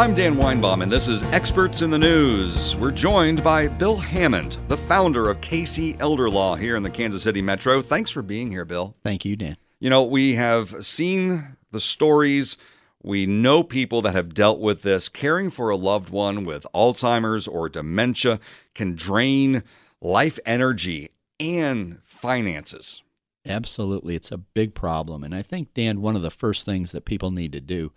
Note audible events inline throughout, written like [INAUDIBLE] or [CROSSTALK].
I'm Dan Weinbaum, and this is Experts in the News. We're joined by Bill Hammond, the founder of KC Elder Law here in the Kansas City Metro. Thanks for being here, Bill. Thank you, Dan. You know, we have seen the stories. We know people that have dealt with this. Caring for a loved one with Alzheimer's or dementia can drain life energy and finances. Absolutely. It's a big problem. And I think, Dan, one of the first things that people need to do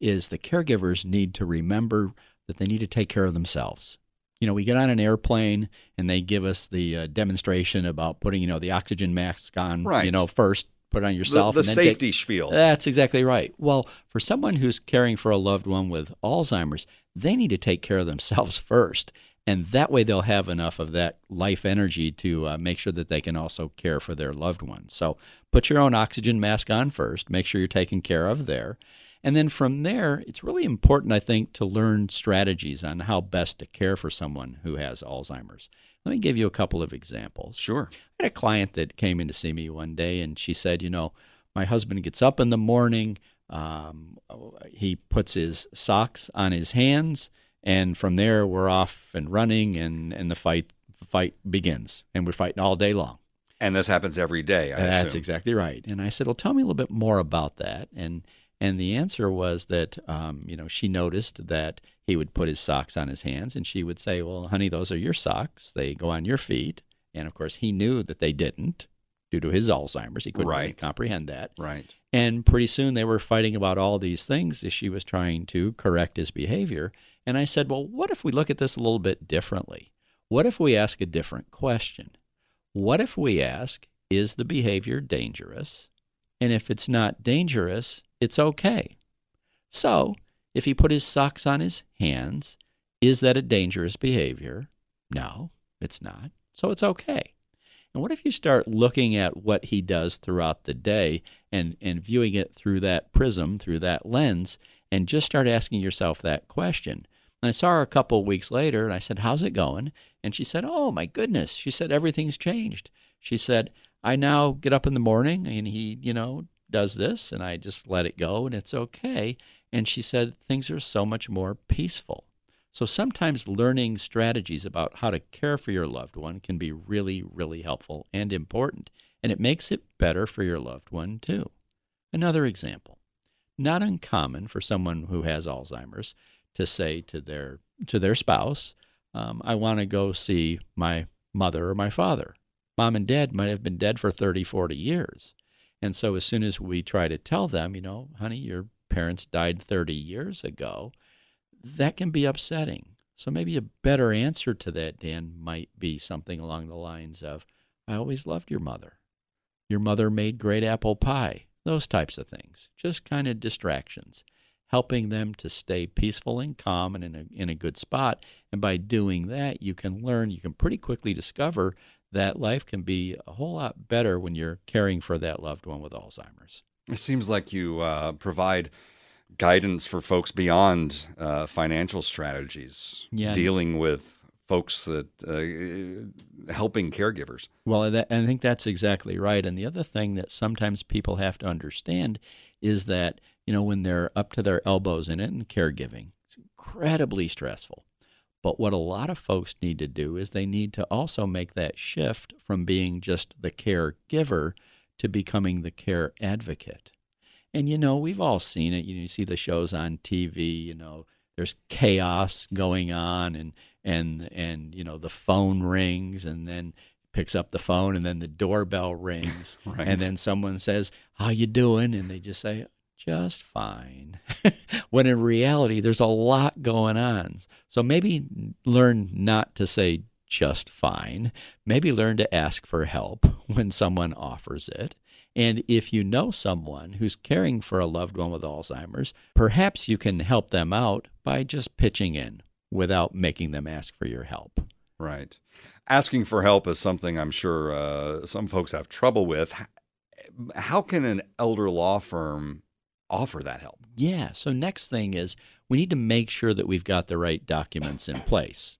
is the caregivers need to remember that they need to take care of themselves. You know, we get on an airplane and they give us the uh, demonstration about putting, you know, the oxygen mask on, right. you know, first, put it on yourself. The, the safety take, spiel. That's exactly right. Well, for someone who's caring for a loved one with Alzheimer's, they need to take care of themselves [LAUGHS] first. And that way they'll have enough of that life energy to uh, make sure that they can also care for their loved ones. So put your own oxygen mask on first, make sure you're taken care of there. And then from there, it's really important, I think, to learn strategies on how best to care for someone who has Alzheimer's. Let me give you a couple of examples. Sure. I had a client that came in to see me one day, and she said, You know, my husband gets up in the morning, um, he puts his socks on his hands, and from there, we're off and running, and, and the fight fight begins, and we're fighting all day long. And this happens every day. I That's assume. exactly right. And I said, "Well, tell me a little bit more about that." And and the answer was that, um, you know, she noticed that he would put his socks on his hands and she would say, Well, honey, those are your socks. They go on your feet. And of course, he knew that they didn't due to his Alzheimer's. He couldn't right. really comprehend that. Right. And pretty soon they were fighting about all these things as she was trying to correct his behavior. And I said, Well, what if we look at this a little bit differently? What if we ask a different question? What if we ask, Is the behavior dangerous? And if it's not dangerous, it's okay. So, if he put his socks on his hands, is that a dangerous behavior? No, it's not. So it's okay. And what if you start looking at what he does throughout the day and, and viewing it through that prism, through that lens, and just start asking yourself that question? And I saw her a couple of weeks later and I said, How's it going? And she said, Oh my goodness. She said, Everything's changed. She said, I now get up in the morning and he, you know, does this and I just let it go and it's okay. And she said things are so much more peaceful. So sometimes learning strategies about how to care for your loved one can be really, really helpful and important. And it makes it better for your loved one too. Another example not uncommon for someone who has Alzheimer's to say to their to their spouse, um, "I want to go see my mother or my father." Mom and dad might have been dead for 30, 40 years. And so as soon as we try to tell them, you know, honey, your parents died 30 years ago, that can be upsetting. So maybe a better answer to that, Dan, might be something along the lines of, I always loved your mother. Your mother made great apple pie. Those types of things. Just kind of distractions. Helping them to stay peaceful and calm and in a, in a good spot. And by doing that, you can learn, you can pretty quickly discover that life can be a whole lot better when you're caring for that loved one with Alzheimer's. It seems like you uh, provide guidance for folks beyond uh, financial strategies, yeah. dealing with folks that uh, helping caregivers. Well, that, I think that's exactly right. And the other thing that sometimes people have to understand is that you know when they're up to their elbows in it and caregiving, it's incredibly stressful. But what a lot of folks need to do is they need to also make that shift from being just the caregiver to becoming the care advocate. And you know, we've all seen it. You, know, you see the shows on TV, you know, there's chaos going on and and and you know, the phone rings and then picks up the phone and then the doorbell rings [LAUGHS] right. and then someone says, "How you doing?" and they just say, just fine. [LAUGHS] when in reality, there's a lot going on. So maybe learn not to say just fine. Maybe learn to ask for help [LAUGHS] when someone offers it. And if you know someone who's caring for a loved one with Alzheimer's, perhaps you can help them out by just pitching in without making them ask for your help. Right. Asking for help is something I'm sure uh, some folks have trouble with. How can an elder law firm offer that help. Yeah. So, next thing is we need to make sure that we've got the right documents in place.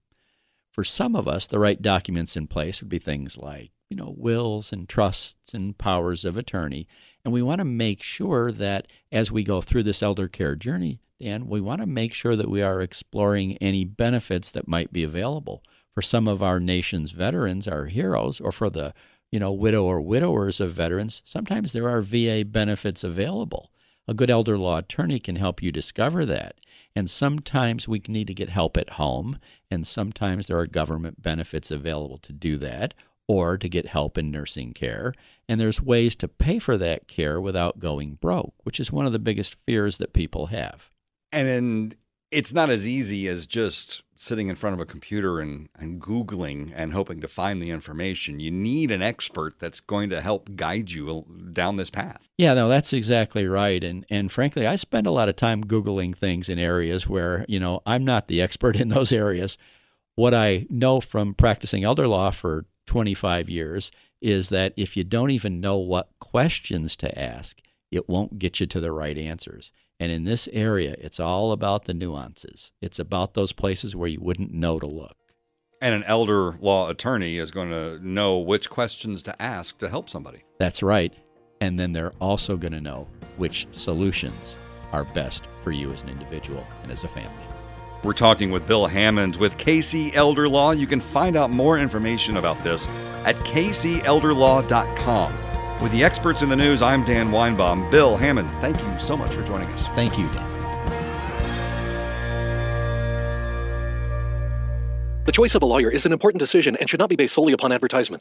For some of us, the right documents in place would be things like, you know, wills and trusts and powers of attorney. And we want to make sure that as we go through this elder care journey, Dan, we want to make sure that we are exploring any benefits that might be available for some of our nation's veterans, our heroes, or for the you know widow or widowers of veterans. Sometimes there are VA benefits available. A good elder law attorney can help you discover that. And sometimes we need to get help at home, and sometimes there are government benefits available to do that or to get help in nursing care. And there's ways to pay for that care without going broke, which is one of the biggest fears that people have. And it's not as easy as just sitting in front of a computer and, and Googling and hoping to find the information. You need an expert that's going to help guide you down this path. Yeah, no, that's exactly right. And and frankly, I spend a lot of time Googling things in areas where, you know, I'm not the expert in those areas. What I know from practicing elder law for 25 years is that if you don't even know what questions to ask, it won't get you to the right answers. And in this area, it's all about the nuances. It's about those places where you wouldn't know to look. And an elder law attorney is going to know which questions to ask to help somebody. That's right. And then they're also going to know which solutions are best for you as an individual and as a family. We're talking with Bill Hammond with KC Elder Law. You can find out more information about this at kcelderlaw.com. With the experts in the news, I'm Dan Weinbaum. Bill Hammond, thank you so much for joining us. Thank you, Dan. The choice of a lawyer is an important decision and should not be based solely upon advertisements.